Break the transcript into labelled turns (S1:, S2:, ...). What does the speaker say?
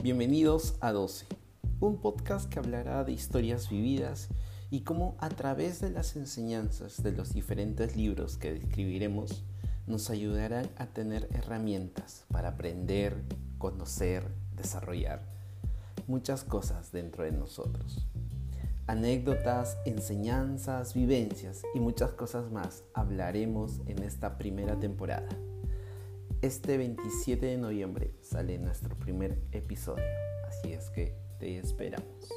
S1: Bienvenidos a 12, un podcast que hablará de historias vividas y cómo a través de las enseñanzas de los diferentes libros que describiremos nos ayudarán a tener herramientas para aprender, conocer, desarrollar muchas cosas dentro de nosotros. Anécdotas, enseñanzas, vivencias y muchas cosas más hablaremos en esta primera temporada. Este 27 de noviembre sale nuestro primer episodio, así es que te esperamos.